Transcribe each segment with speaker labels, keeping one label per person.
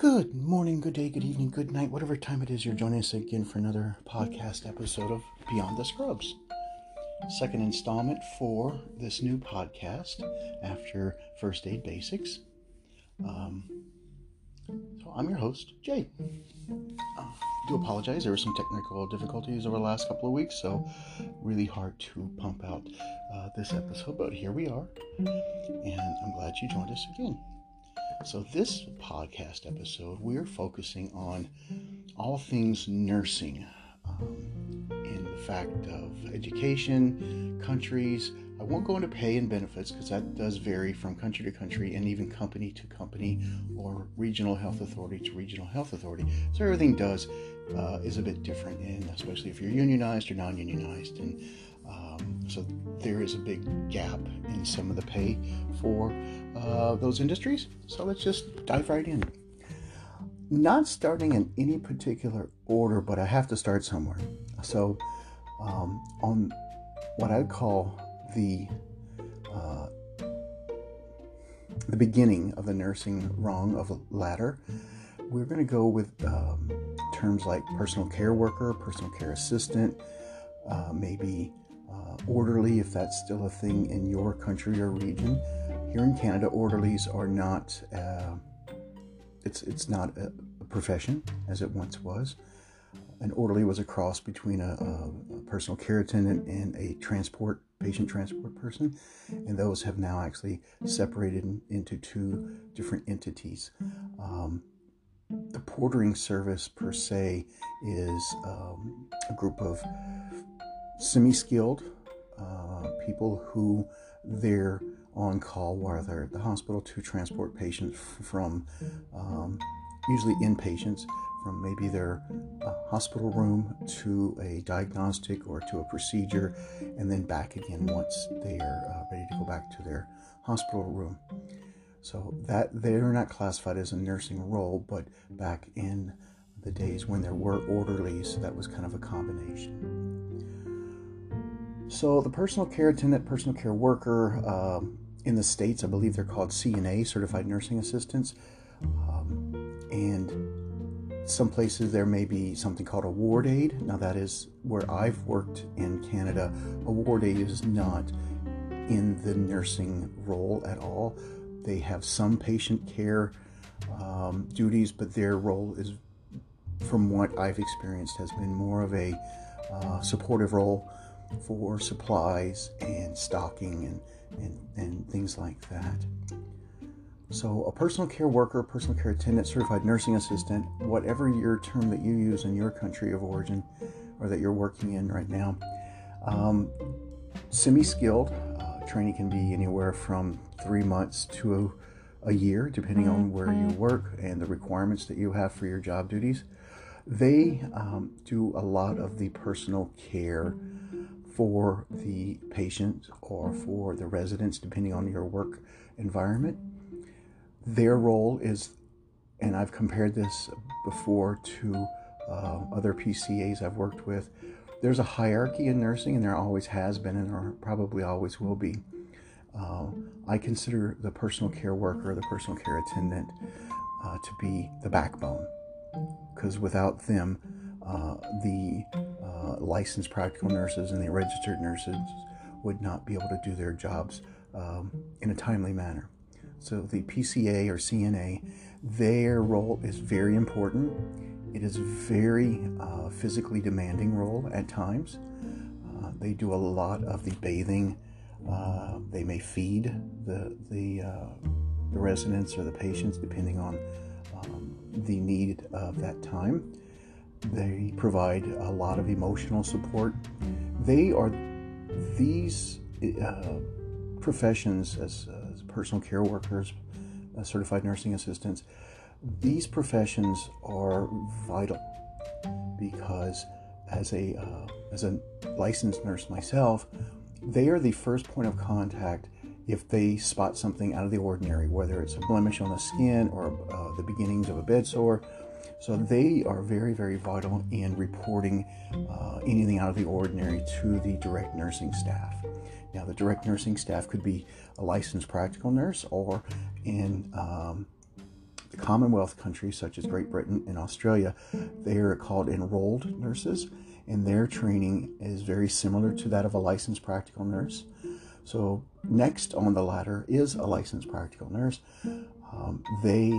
Speaker 1: Good morning, good day, good evening, good night, whatever time it is you're joining us again for another podcast episode of Beyond the Scrubs. Second installment for this new podcast after First Aid Basics. Um, so I'm your host, Jay. Uh, do apologize, there were some technical difficulties over the last couple of weeks, so really hard to pump out uh, this episode, but here we are, and I'm glad you joined us again. So, this podcast episode, we're focusing on all things nursing um, in the fact of education, countries. I won't go into pay and benefits because that does vary from country to country and even company to company or regional health authority to regional health authority. So, everything does uh, is a bit different, and especially if you're unionized or non unionized. And um, so, there is a big gap in some of the pay for uh, those industries. So let's just dive right in. Not starting in any particular order, but I have to start somewhere. So, um, on what I call the uh, the beginning of the nursing rung of a ladder, we're going to go with um, terms like personal care worker, personal care assistant, uh, maybe uh, orderly if that's still a thing in your country or region here in Canada, orderlies are not uh, it's it's not a, profession as it once was. An orderly was a cross between a, a, a, personal care attendant and a transport patient transport person, and those have now actually separated in, into two different entities. Um, the portering service per se is um, a group of semi-skilled uh, people who they're on call while they're at the hospital to transport patients from um, usually inpatients from maybe their uh, hospital room to a diagnostic or to a procedure and then back again once they are uh, ready to go back to their hospital room. So that they're not classified as a nursing role but back in the days when there were orderlies that was kind of a combination so the personal care attendant personal care worker um, in the states, I believe they're called CNA, Certified Nursing Assistants. Um, and some places there may be something called a ward aide. Now, that is where I've worked in Canada. A ward aide is not in the nursing role at all. They have some patient care um, duties, but their role is, from what I've experienced, has been more of a uh, supportive role for supplies and stocking and and, and things like that. So, a personal care worker, personal care attendant, certified nursing assistant, whatever your term that you use in your country of origin or that you're working in right now, um, semi skilled. Uh, training can be anywhere from three months to a, a year, depending on where you work and the requirements that you have for your job duties. They um, do a lot of the personal care for the patient or for the residents, depending on your work environment. Their role is, and I've compared this before to uh, other PCAs I've worked with, there's a hierarchy in nursing, and there always has been, and there probably always will be. Uh, I consider the personal care worker, the personal care attendant, uh, to be the backbone, because without them, uh, the uh, licensed practical nurses and the registered nurses would not be able to do their jobs um, in a timely manner. So the PCA or CNA, their role is very important. It is a very uh, physically demanding role at times. Uh, they do a lot of the bathing. Uh, they may feed the the uh, the residents or the patients depending on um, the need of that time. They provide a lot of emotional support. They are these uh, professions as, as, personal care workers, uh, certified nursing assistants. These professions are vital because as a uh, as a licensed nurse myself, they are the first point of contact if they spot something out of the ordinary, whether it's a blemish on the skin or uh, the beginnings of a bed sore so they are very, very vital in reporting uh, anything out of the ordinary to the direct nursing staff. Now, the direct nursing staff could be a licensed practical nurse, or in um, the Commonwealth countries such as Great Britain and Australia, they are called enrolled nurses, and their training is very similar to that of a licensed practical nurse. So, next on the ladder is a licensed practical nurse. Um, they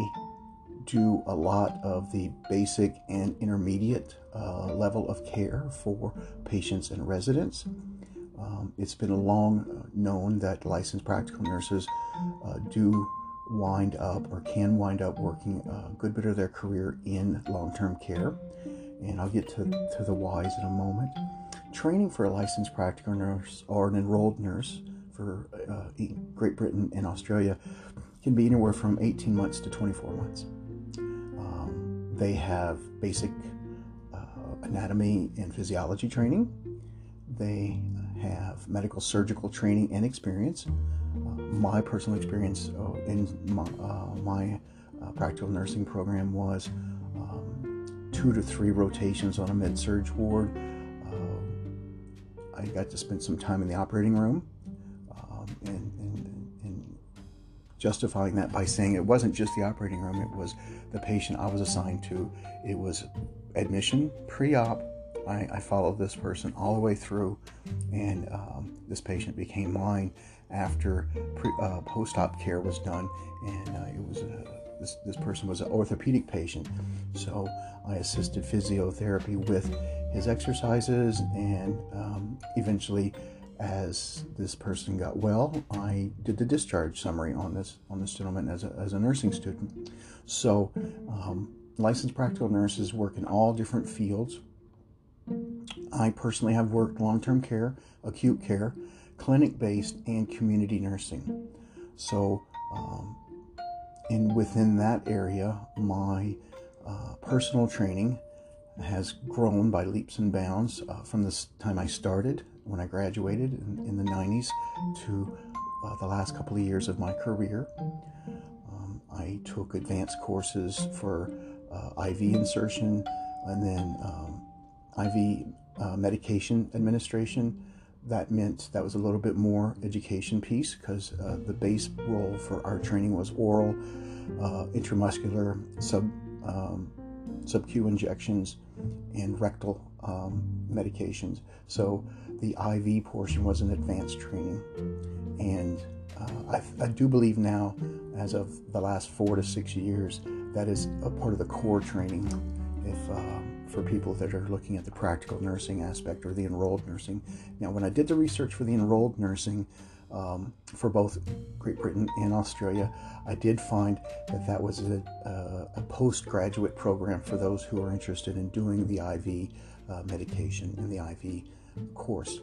Speaker 1: do a lot of the basic and intermediate uh, level of care for patients and residents. Um, it's been long known that licensed practical nurses uh, do wind up or can wind up working a good bit of their career in long term care. And I'll get to, to the whys in a moment. Training for a licensed practical nurse or an enrolled nurse for uh, Great Britain and Australia can be anywhere from 18 months to 24 months. They have basic uh, anatomy and physiology training. They have medical surgical training and experience. Uh, my personal experience uh, in my, uh, my uh, practical nursing program was um, two to three rotations on a med surg ward. I got to spend some time in the operating room justifying that by saying it wasn't just the operating room, it was the patient I was assigned to. It was admission, pre op, I, I, followed this person all the way through, and um, this patient became mine after uh, post-op care was done, and uh, it was a, this this person was an orthopedic patient, so I assisted physiotherapy with his exercises, and um, eventually, as this person got well, I did the discharge summary on this on this gentleman as a, as a nursing student. So, um, licensed practical nurses work in all different fields I personally have worked long term care, acute care, clinic based, and community nursing. So, um, and within that area, my uh, personal training has grown by leaps and bounds uh, from the time I started when I graduated in, in the 90s to uh, the last couple of years of my career. Um, I took advanced courses for uh, IV insertion and then um, IV uh, medication administration. That meant that was a little bit more education piece because uh, the base role for our training was oral, uh, intramuscular, sub um, sub-Q injections, and rectal um, medications. So the IV portion was an advanced training, and uh, I, I, do believe now, as of the last four to six years, that is a part of the core training. If um, for people that are looking at the practical nursing aspect or the enrolled nursing. Now, when I did the research for the enrolled nursing um, for both Great Britain and Australia, I did find that that was a, a, a postgraduate program for those who are interested in doing the IV uh, medication and the IV course.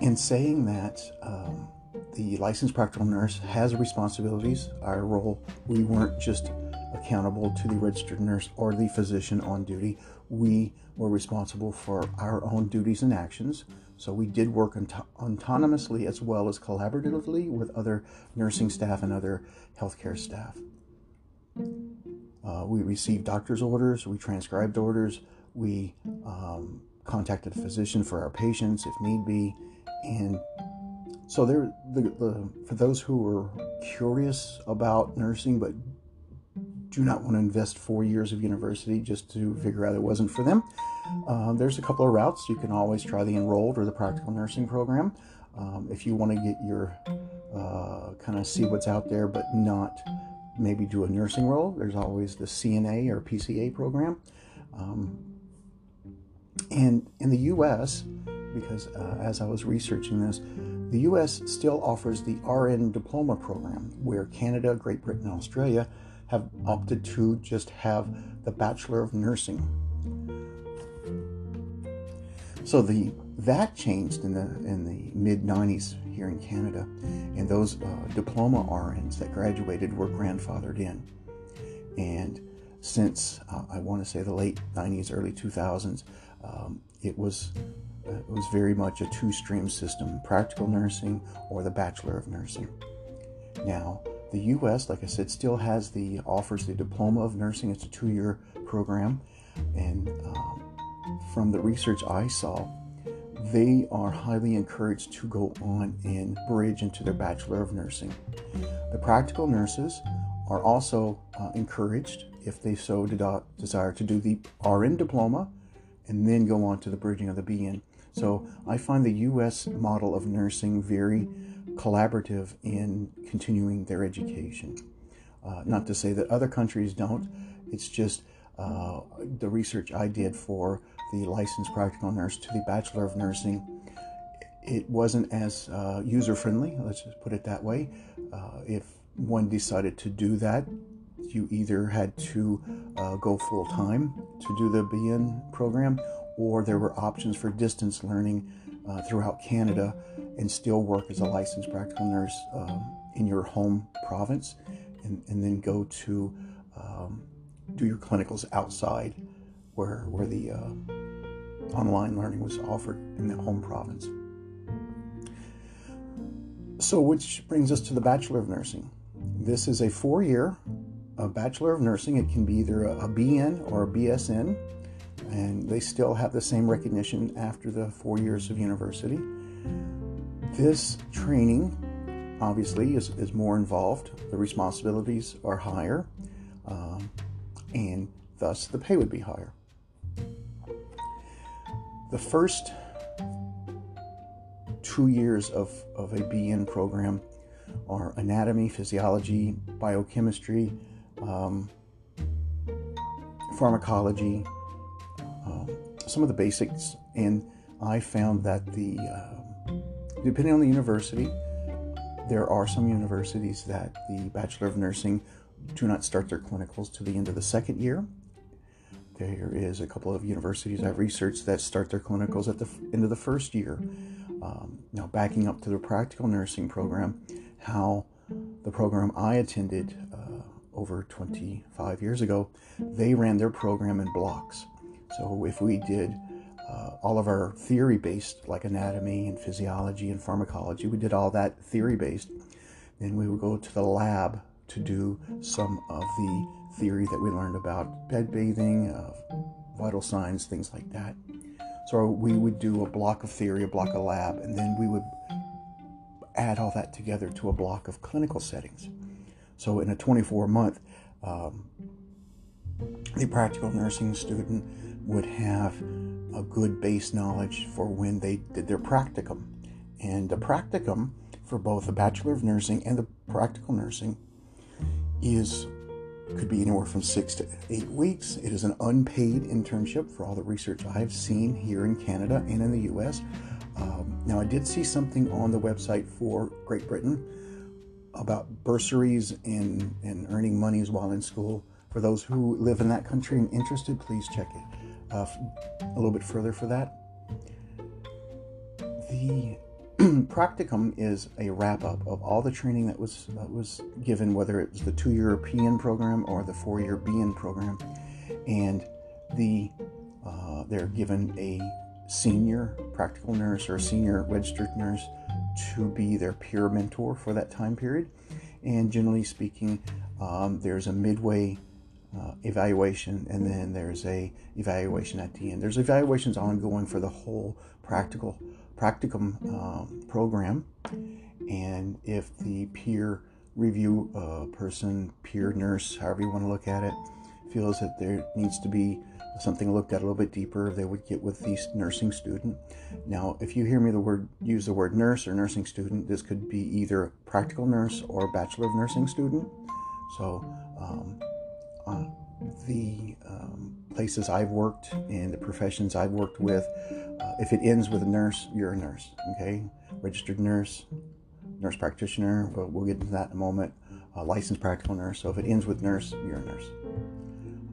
Speaker 1: In saying that, um, the licensed practical nurse has responsibilities. Our role, we weren't just accountable to the registered nurse or the physician on duty. We were responsible for our own duties and actions. So we did work autonomously as well as collaboratively with other nursing staff and other healthcare staff. Uh, we received doctor's orders, we transcribed orders, we um, contacted a physician for our patients if need be, and so there, the, the, for those who were curious about nursing but do not want to invest four years of university just to figure out it wasn't for them, uh, there's a couple of routes. You can always try the enrolled or the practical nursing program. Um, if you want to get your uh, kind of see what's out there, but not maybe do a nursing role, there's always the CNA or PCA program. Um, and in the U.S., because uh, as I was researching this, the U.S. still offers the RN diploma program, where Canada, Great Britain, and Australia have opted to just have the Bachelor of Nursing. So the that changed in the in the mid 90s here in Canada, and those uh, diploma RNs that graduated were grandfathered in. And since uh, I want to say the late 90s, early 2000s, um, it was uh, it was very much a two-stream system: practical nursing or the Bachelor of Nursing. Now, the U.S., like I said, still has the offers the diploma of nursing. It's a two-year program, and um, from the research I saw, they are highly encouraged to go on and bridge into their Bachelor of Nursing. The practical nurses are also uh, encouraged, if they so desire, to do the RN diploma and then go on to the bridging of the BN. So I find the U.S. model of nursing very collaborative in continuing their education. Uh, not to say that other countries don't, it's just uh, the research I did for the licensed practical nurse to the Bachelor of Nursing. It wasn't as uh, user friendly, let's just put it that way. Uh, if one decided to do that, you either had to uh, go full time to do the BN program, or there were options for distance learning uh, throughout Canada and still work as a licensed practical nurse um, in your home province and, and then go to um, do your clinicals outside where, where the uh, online learning was offered in the home province. So, which brings us to the Bachelor of Nursing. This is a four year Bachelor of Nursing. It can be either a, a BN or a BSN, and they still have the same recognition after the four years of university. This training obviously is, is more involved, the responsibilities are higher, um, and thus the pay would be higher. The first two years of, of a BN program are anatomy, physiology, biochemistry, um, pharmacology, um, some of the basics, and I found that the uh, depending on the university, there are some universities that the Bachelor of Nursing do not start their clinicals to the end of the second year. There is a couple of universities I've researched that start their clinicals at the end of the first year. Um, now, backing up to the practical nursing program, how the program I attended uh, over 25 years ago, they ran their program in blocks. So if we did uh, all of our theory based, like anatomy and physiology and pharmacology. We did all that theory based. Then we would go to the lab to do some of the theory that we learned about bed bathing, uh, vital signs, things like that. So we would do a block of theory, a block of lab, and then we would add all that together to a block of clinical settings. So in a 24 month, um, the practical nursing student would have a good base knowledge for when they did their practicum. And the practicum for both the Bachelor of Nursing and the practical nursing is could be anywhere from six to eight weeks. It is an unpaid internship for all the research I've seen here in Canada and in the US. Um, now, I did see something on the website for Great Britain about bursaries and, and earning monies while in school. For those who live in that country and interested, please check it uh, a little bit further for that. The practicum is a wrap up of all the training that was was given, whether it was the two European program or the four year BN program, and the uh, they're given a senior practical nurse or a senior registered nurse to be their peer mentor for that time period. And generally speaking, um, there's a midway uh, evaluation, and then there's a evaluation at the end. There's evaluations ongoing for the whole practical practicum um, program, and if the peer review uh, person, peer nurse, however you want to look at it, feels that there needs to be something looked at a little bit deeper, they would get with the nursing student. Now, if you hear me the word use the word nurse or nursing student, this could be either practical nurse or bachelor of nursing student. So um, uh, the um, places I've worked and the professions I've worked with, uh, if it ends with a nurse, you're a nurse, okay? Registered nurse, nurse practitioner, but we'll get into that in a moment. A licensed practical nurse. So if it ends with nurse, you're a nurse.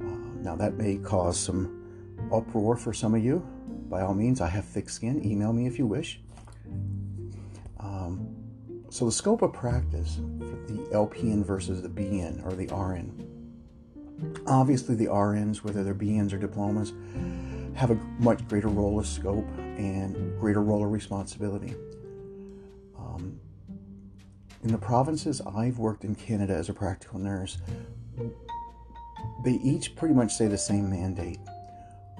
Speaker 1: Uh, now that may cause some uproar for some of you. By all means, I have thick skin. Email me if you wish. Um, so the scope of practice for the LPN versus the BN or the RN Obviously, the RNs, whether they're BNs or diplomas, have a much greater role of scope and greater role of responsibility. Um, in the provinces I've worked in Canada as a practical nurse, they each pretty much say the same mandate.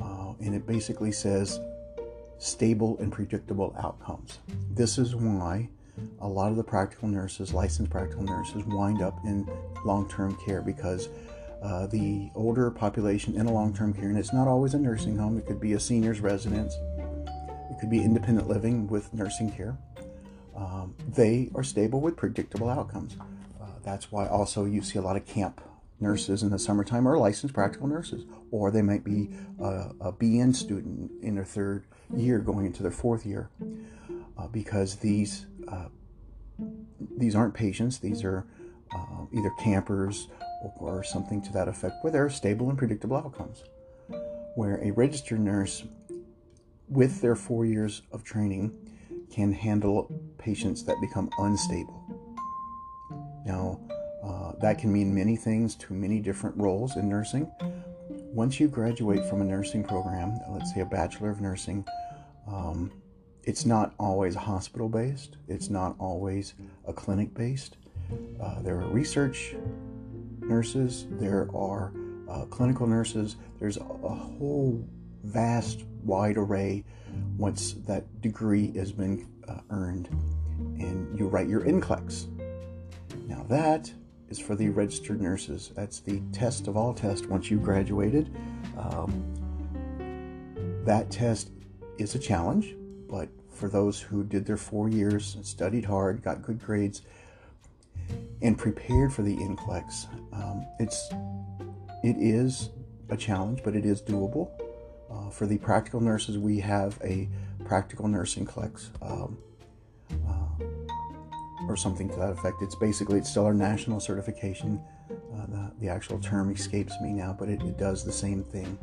Speaker 1: Uh, and it basically says stable and predictable outcomes. This is why a lot of the practical nurses, licensed practical nurses, wind up in long term care because uh, the older population in a long term care, and it's not always a nursing home, it could be a senior's residence, it could be independent living with nursing care. Um, they are stable with predictable outcomes. Uh, that's why also you see a lot of camp nurses in the summertime are licensed practical nurses, or they might be a, a BN student in their third year going into their fourth year, uh, because these uh, these aren't patients; these are uh, either campers or something to that effect, where there are stable and predictable outcomes. Where a registered nurse, with their four years of training, can handle patients that become unstable. Now, uh, that can mean many things to many different roles in nursing. Once you graduate from a nursing program, let's say a Bachelor of Nursing, um, it's not always hospital based, it's not always a clinic based. Uh, there are research nurses, there are uh, clinical nurses, there's a, whole vast, wide array once that degree has been uh, earned and you write your NCLEX. Now, that is for the registered nurses. That's the test of all tests once you graduated. Um, that test is a challenge, but for those who did their four years, studied hard, got good grades, and prepared for the NCLEX, um, it's it is a challenge, but it is doable. Uh, for the practical nurses, we have a practical nursing NCLEX. Um, or something to that effect. It's basically it's still our national certification. Uh, the, the actual term escapes me now, but it, it does the same thing,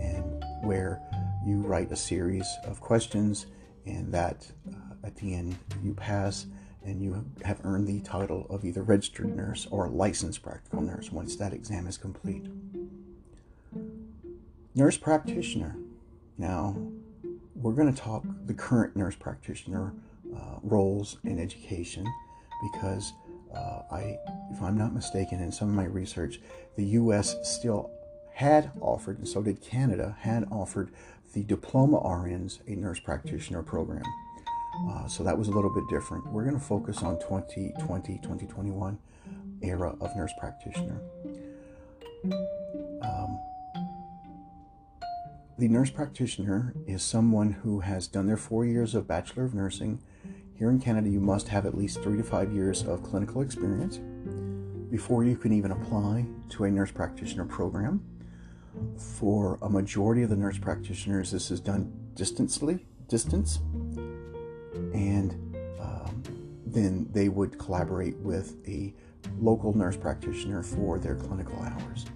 Speaker 1: and where you write a series of questions, and that uh, at the end you pass, and you have earned the title of either registered nurse or licensed practical nurse once that exam is complete. Nurse practitioner. Now, we're going to talk the current nurse practitioner uh, roles in education because uh, I, if I'm not mistaken, in some of my research, the U.S. still had offered, and so did Canada, had offered the diploma RNs a nurse practitioner program. Uh, so that was a little bit different. We're going to focus on 2020, 2021 era of nurse practitioner. Um, the nurse practitioner is someone who has done their four years of Bachelor of Nursing here in Canada, you must have at least three to five years of clinical experience before you can even apply to a nurse practitioner program. For a majority of the nurse practitioners, this is done distantly, distance, and um, then they would collaborate with a local nurse practitioner for their clinical hours.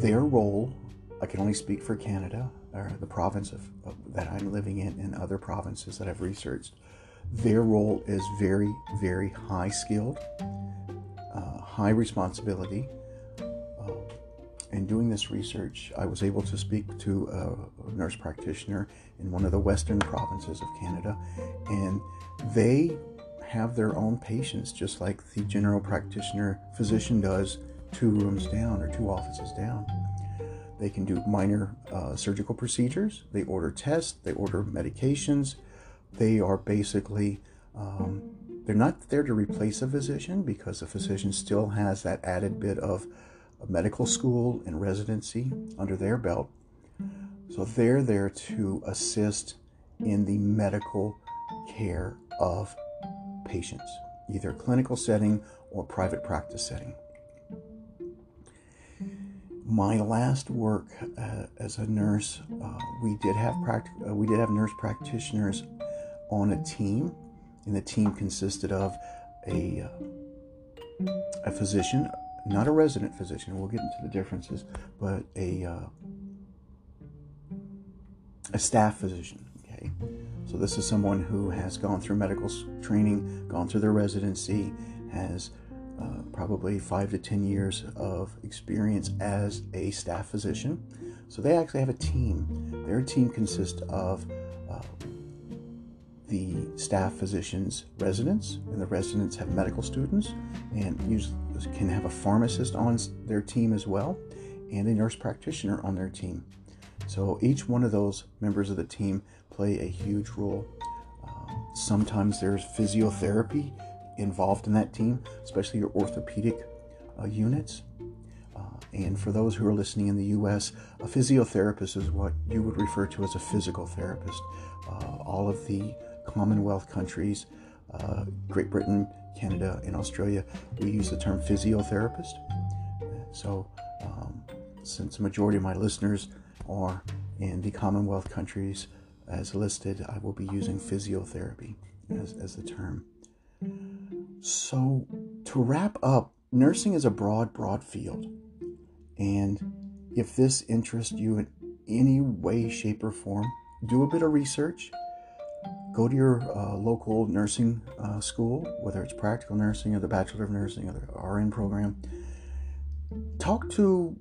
Speaker 1: Their role, I can only speak for Canada, or the province of, of, that I'm living in and other provinces that I've researched, their role is very, very high skilled, uh, high responsibility. Uh, in doing this research, I was able to speak to a, nurse practitioner in one of the western provinces of Canada, and they have their own patients, just like the general practitioner physician does two rooms down or two offices down. They can do minor uh, surgical procedures. They order tests. They order medications. They are basically, um, they're not there to replace a physician because a physician still has that added bit of medical school and residency under their belt. So they're there to assist in the medical care of patients, either clinical setting or private practice setting my last work uh, as a nurse, uh, we did have practic- uh, we did have nurse practitioners on a team, and the team consisted of a uh, a physician, not a resident physician. We'll get into the differences, but a uh, a staff physician. Okay, so this is someone who has gone through medical training, gone through their residency, has uh, probably five to 10 years of experience as a staff physician. So they actually have a team. Their team consists of uh, the staff physicians' residents, and the residents have medical students, and use, can have a pharmacist on their team as well, and a nurse practitioner on their team. So each one of those members of the team play a huge role. Um, sometimes there's physiotherapy involved in that team, especially your orthopedic uh, units. Uh, and for those who are listening in the U.S., a physiotherapist is what you would refer to as a physical therapist. Uh, all of the Commonwealth countries, uh, Great Britain, Canada, and Australia, we use the term physiotherapist. So, um, since the majority of my listeners are in the Commonwealth countries as listed, I will be using physiotherapy as, as the term. So, to wrap up, nursing is a broad, broad field. And if this interests you in any way, shape, or form, do a bit of research. Go to your uh, local nursing uh, school, whether it's practical nursing or the Bachelor of Nursing or the RN program. Talk to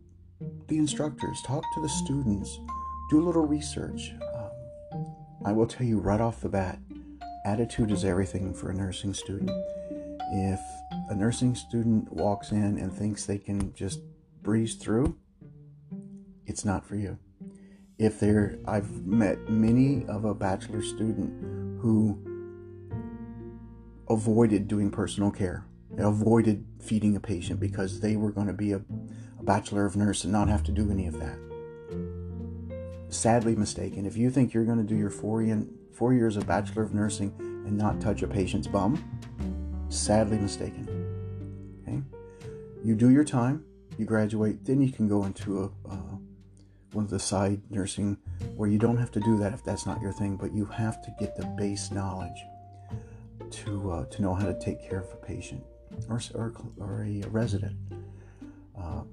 Speaker 1: the instructors, talk to the students, do a little research. Um, I will tell you right off the bat attitude is everything for a nursing student. If a nursing student walks in and thinks they can just breeze through, it's not for you. If they're, I've met many of a bachelor student who avoided doing personal care, they avoided feeding a patient because they were going to be a, a bachelor of nurse and not have to do any of that. Sadly mistaken. If you think you're going to do your four, four years of bachelor of nursing and not touch a patient's bum, sadly mistaken. Okay, you do your time, you graduate, then you can go into a uh, one of the side nursing where you don't have to do that if that's not your thing, but you have to get the base knowledge to uh, to know how to take care of a patient or or, or a resident. Uh,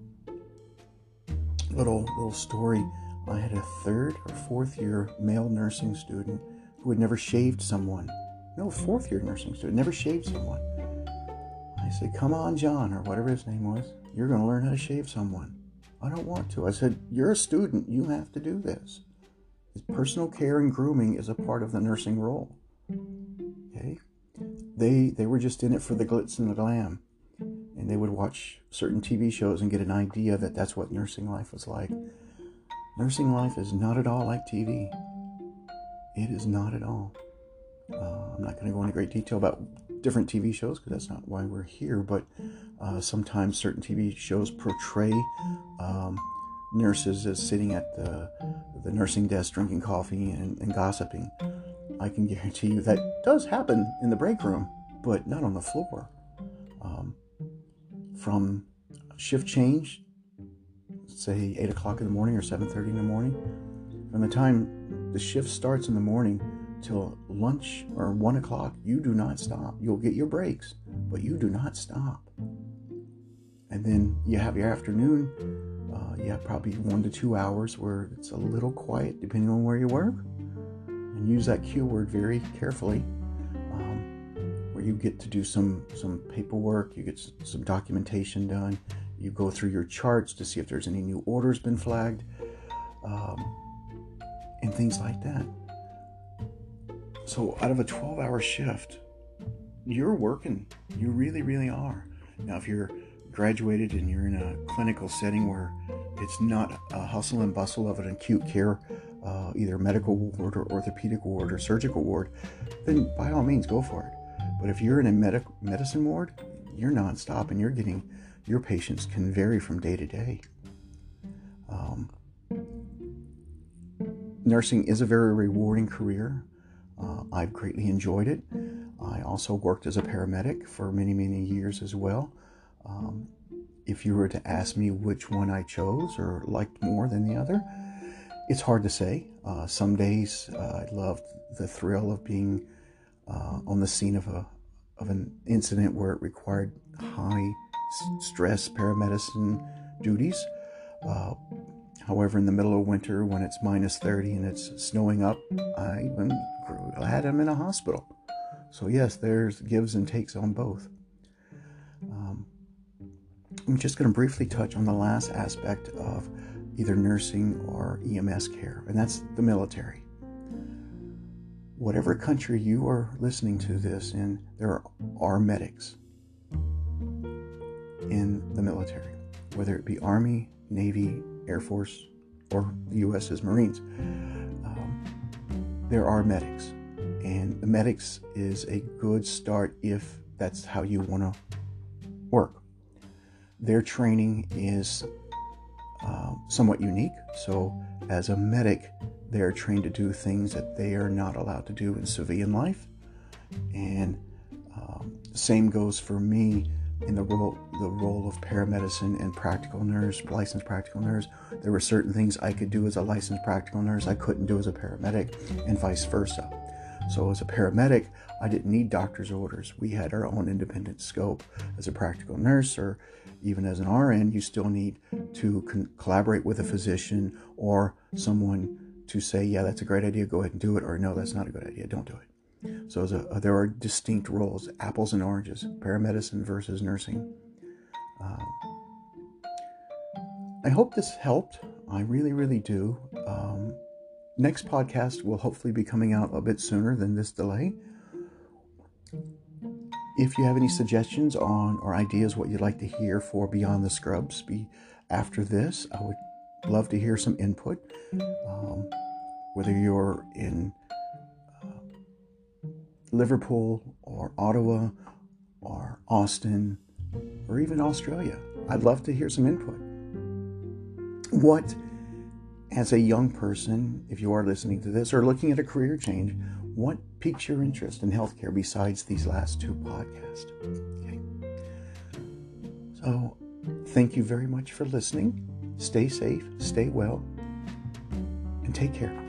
Speaker 1: little little story. I had a third or fourth year male nursing student who had never shaved someone. No, fourth year nursing student never shaved someone. I said, "Come on, John, or whatever his name was. You're going to learn how to shave someone." I don't want to. I said, You're a student. You have to do this. Personal care and grooming is a part of the nursing role. Okay? They, they were just in it for the glitz and the glam. And they would watch certain TV shows and get an idea that that's what nursing life was like. Nursing life is not at all like TV. It is not at all. Uh, I'm not going to go into great detail about different TV shows because that's not why we're here, but uh, sometimes certain TV shows portray um, nurses as sitting at the, the nursing desk drinking coffee and, and gossiping. I can guarantee you that does happen in the break room, but not on the floor. Um, from shift change, say 8 o'clock in the morning or 7.30 in the morning, from the time the shift starts in the morning till lunch or one o'clock, you do not stop. You'll get your breaks, but you do not stop. And then you have your afternoon. Uh, you have probably one to two hours where it's a little quiet, depending on where you work. And use that cue word very carefully, um, where you get to do some some paperwork, you get some documentation done. You go through your charts to see if there's any new orders been flagged, um, and things like that. So, out of a 12 hour shift, you're working. You really, really are. Now, if you're graduated and you're in a clinical setting where it's not a hustle and bustle of an acute care, uh, either medical ward or orthopedic ward or surgical ward, then by all means go for it. But if you're in a medic- medicine ward, you're nonstop and you're getting your patients can vary from day to day. Um, nursing is a very rewarding career. Uh, I've greatly enjoyed it. I also worked as a paramedic for many, many years as well. Um, if you were to ask me which one I chose or liked more than the other, it's hard to say. Uh, some days uh, I loved the thrill of being uh, on the scene of a of an incident where it required high stress paramedicine duties. Uh, However, in the middle of winter, when it's minus 30 and it's snowing up, I'm glad I'm in a hospital. So, yes, there's gives and takes on both. Um, I'm just going to briefly touch on the last aspect of either nursing or EMS care, and that's the military. Whatever country you are listening to this in, there are medics in the military, whether it be Army, Navy, Air Force, or the U.S. is Marines. Um, there are medics, and the medics is a good start if that's how you want to work. Their training is uh, somewhat unique. So, as a medic, they're trained to do things that they are not allowed to do in civilian life. And um, same goes for me in the role the role of paramedicine and practical nurse, licensed practical nurse. There were certain things I could do as a licensed practical nurse I couldn't do as a paramedic, and vice versa. So as a paramedic, I didn't need doctor's orders. We had our own independent scope. As a practical nurse or even as an RN, you still need to con- collaborate with a physician or someone to say, yeah, that's a great idea, go ahead and do it, or no, that's not a good idea, don't do it. So a, there are distinct roles, apples and oranges, paramedicine versus nursing. Um, I hope this helped. I really, really do. Um, next podcast will hopefully be coming out a bit sooner than this delay. If you have any suggestions on or ideas what you'd like to hear for Beyond the Scrubs be after this, I would love to hear some input. Um, whether you're in uh, Liverpool or Ottawa or Austin or even Australia, I'd love to hear some input. What, as a young person, if you are listening to this or looking at a career change, what piques your interest in healthcare besides these last two podcasts? Okay. So, thank you very much for listening. Stay safe, stay well, and take care.